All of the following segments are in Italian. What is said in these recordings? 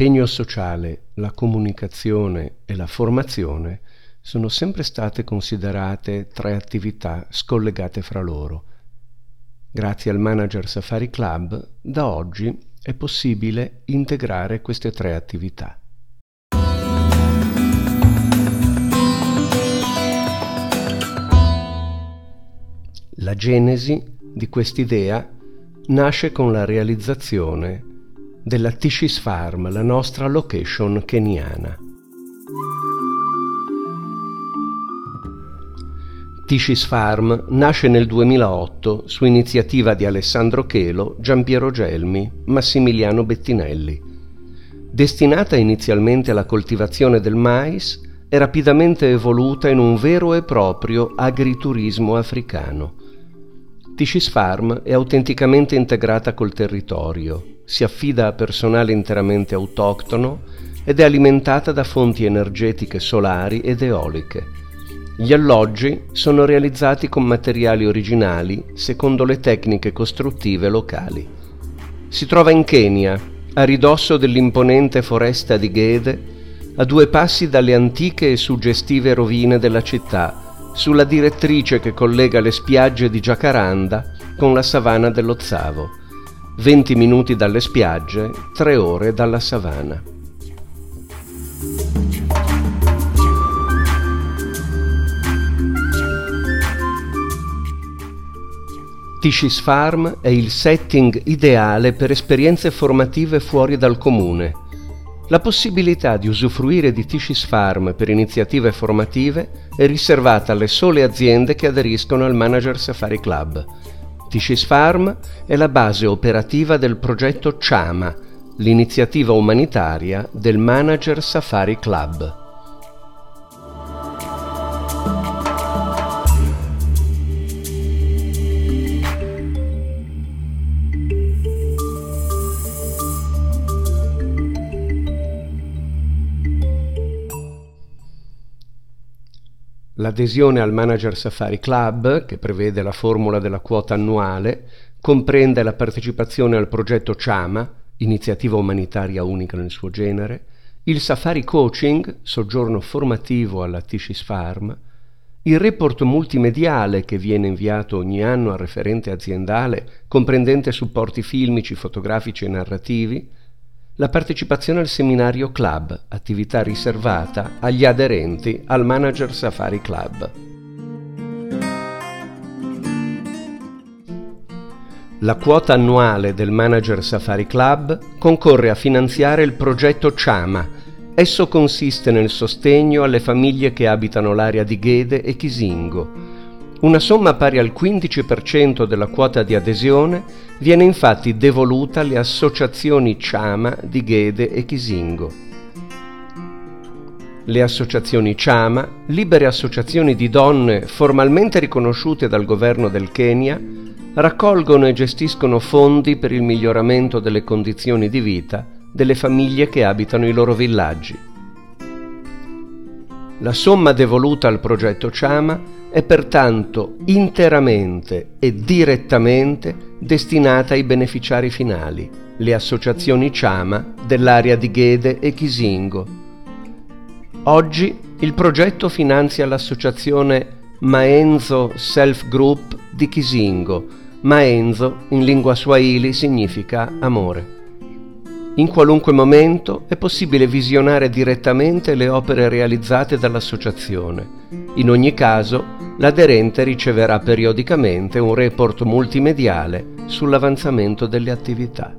L'impegno sociale, la comunicazione e la formazione sono sempre state considerate tre attività scollegate fra loro. Grazie al Manager Safari Club, da oggi è possibile integrare queste tre attività. La genesi di quest'idea nasce con la realizzazione della Tishis Farm, la nostra location keniana. Tishis Farm nasce nel 2008 su iniziativa di Alessandro Chelo, Giampiero Gelmi, Massimiliano Bettinelli. Destinata inizialmente alla coltivazione del mais, è rapidamente evoluta in un vero e proprio agriturismo africano. Tishis Farm è autenticamente integrata col territorio, si affida a personale interamente autoctono ed è alimentata da fonti energetiche solari ed eoliche. Gli alloggi sono realizzati con materiali originali secondo le tecniche costruttive locali. Si trova in Kenya, a ridosso dell'imponente foresta di Gede, a due passi dalle antiche e suggestive rovine della città, sulla direttrice che collega le spiagge di Jacaranda con la savana dello Zavo. 20 minuti dalle spiagge, 3 ore dalla savana. Tishis Farm è il setting ideale per esperienze formative fuori dal comune la possibilità di usufruire di Tishis Farm per iniziative formative è riservata alle sole aziende che aderiscono al Manager Safari Club. Tishis Farm è la base operativa del progetto CHAMA, l'iniziativa umanitaria del Manager Safari Club. L'adesione al Manager Safari Club, che prevede la formula della quota annuale, comprende la partecipazione al progetto CHAMA, iniziativa umanitaria unica nel suo genere, il Safari Coaching, soggiorno formativo alla Tishis Farm, il report multimediale che viene inviato ogni anno al referente aziendale, comprendente supporti filmici, fotografici e narrativi, la partecipazione al seminario club, attività riservata agli aderenti al Manager Safari Club. La quota annuale del Manager Safari Club concorre a finanziare il progetto Chama. Esso consiste nel sostegno alle famiglie che abitano l'area di Ghede e Chisingo, una somma pari al 15% della quota di adesione viene infatti devoluta alle associazioni Chama di Ghede e Chisingo. Le associazioni Chama, libere associazioni di donne formalmente riconosciute dal governo del Kenya, raccolgono e gestiscono fondi per il miglioramento delle condizioni di vita delle famiglie che abitano i loro villaggi. La somma devoluta al progetto Chama è pertanto interamente e direttamente destinata ai beneficiari finali, le associazioni Ciama dell'area di Ghede e Chisingo. Oggi il progetto finanzia l'associazione Maenzo Self Group di Chisingo. Maenzo in lingua swahili significa amore. In qualunque momento è possibile visionare direttamente le opere realizzate dall'associazione. In ogni caso, l'aderente riceverà periodicamente un report multimediale sull'avanzamento delle attività.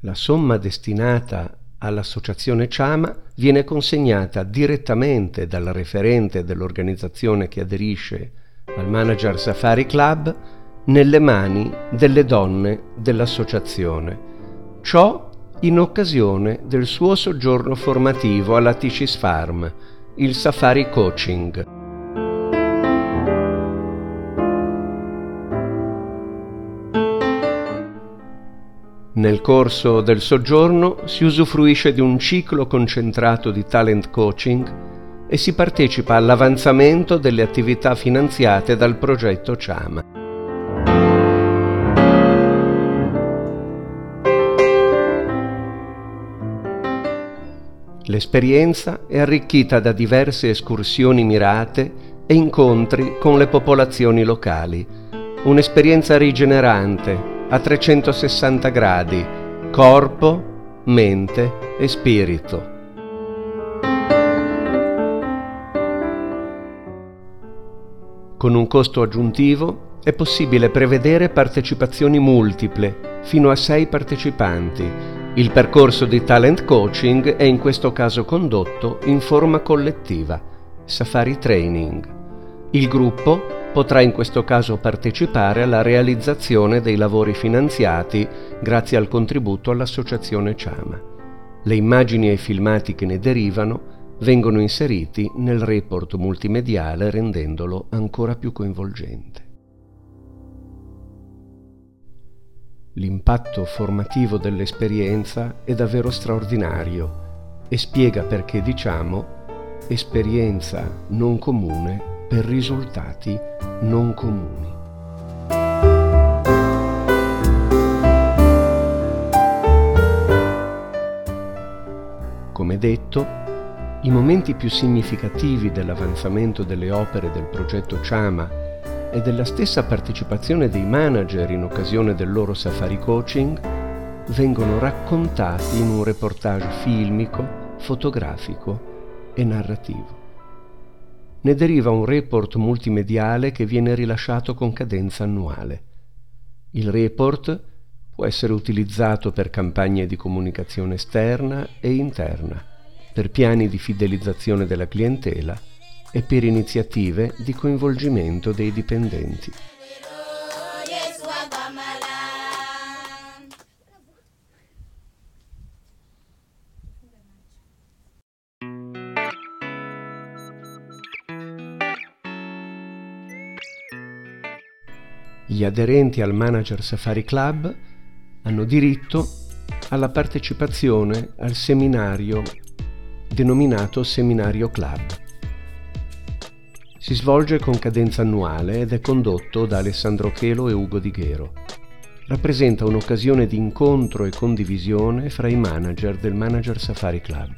La somma destinata all'associazione Ciama viene consegnata direttamente dal referente dell'organizzazione che aderisce al Manager Safari Club nelle mani delle donne dell'associazione. Ciò in occasione del suo soggiorno formativo alla Ticis Farm, il Safari Coaching. Nel corso del soggiorno si usufruisce di un ciclo concentrato di talent coaching e si partecipa all'avanzamento delle attività finanziate dal progetto Chama. L'esperienza è arricchita da diverse escursioni mirate e incontri con le popolazioni locali. Un'esperienza rigenerante a 360 gradi, corpo, mente e spirito. Con un costo aggiuntivo è possibile prevedere partecipazioni multiple, fino a sei partecipanti. Il percorso di talent coaching è in questo caso condotto in forma collettiva, Safari Training. Il gruppo potrà in questo caso partecipare alla realizzazione dei lavori finanziati grazie al contributo all'associazione Ciama. Le immagini e i filmati che ne derivano vengono inseriti nel report multimediale rendendolo ancora più coinvolgente. L'impatto formativo dell'esperienza è davvero straordinario e spiega perché diciamo esperienza non comune per risultati non comuni. Come detto, i momenti più significativi dell'avanzamento delle opere del progetto Chama e della stessa partecipazione dei manager in occasione del loro safari coaching vengono raccontati in un reportage filmico, fotografico e narrativo. Ne deriva un report multimediale che viene rilasciato con cadenza annuale. Il report può essere utilizzato per campagne di comunicazione esterna e interna, per piani di fidelizzazione della clientela e per iniziative di coinvolgimento dei dipendenti. Gli aderenti al Manager Safari Club hanno diritto alla partecipazione al seminario denominato Seminario Club si svolge con cadenza annuale ed è condotto da Alessandro Chelo e Ugo Di Ghero. Rappresenta un'occasione di incontro e condivisione fra i manager del Manager Safari Club.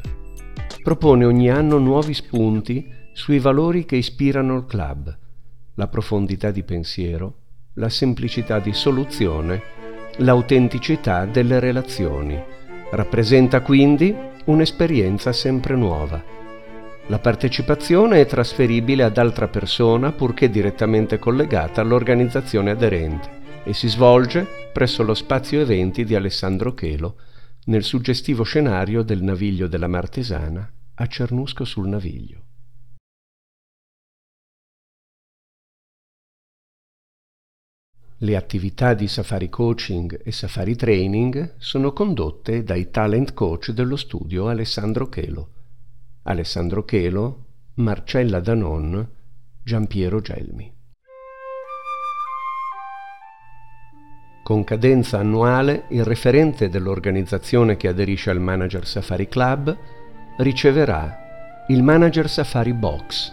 Propone ogni anno nuovi spunti sui valori che ispirano il club, la profondità di pensiero, la semplicità di soluzione, l'autenticità delle relazioni. Rappresenta quindi un'esperienza sempre nuova la partecipazione è trasferibile ad altra persona purché direttamente collegata all'organizzazione aderente e si svolge presso lo spazio eventi di Alessandro Chelo nel suggestivo scenario del Naviglio della Martesana a Cernusco sul Naviglio. Le attività di safari coaching e safari training sono condotte dai talent coach dello studio Alessandro Chelo Alessandro Chelo, Marcella Danon, Giampiero Gelmi. Con cadenza annuale, il referente dell'organizzazione che aderisce al Manager Safari Club riceverà il Manager Safari Box,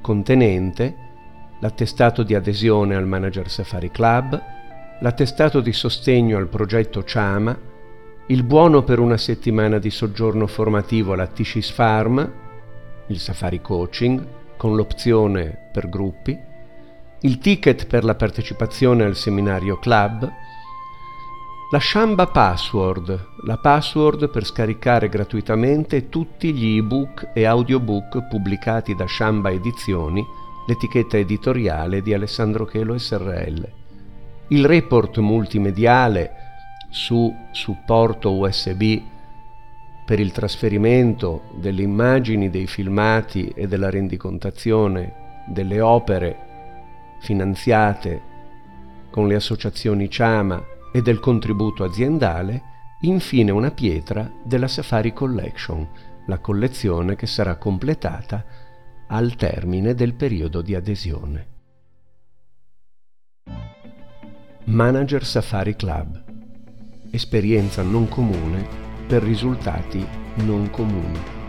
contenente l'attestato di adesione al Manager Safari Club, l'attestato di sostegno al progetto Chama il buono per una settimana di soggiorno formativo alla Ticis Farm, il Safari Coaching con l'opzione per gruppi, il ticket per la partecipazione al seminario club, la Shamba Password, la password per scaricare gratuitamente tutti gli ebook e audiobook pubblicati da Shamba Edizioni, l'etichetta editoriale di Alessandro Chelo SRL, il report multimediale su supporto USB per il trasferimento delle immagini, dei filmati e della rendicontazione delle opere finanziate con le associazioni Ciama e del contributo aziendale, infine una pietra della Safari Collection, la collezione che sarà completata al termine del periodo di adesione. Manager Safari Club esperienza non comune per risultati non comuni.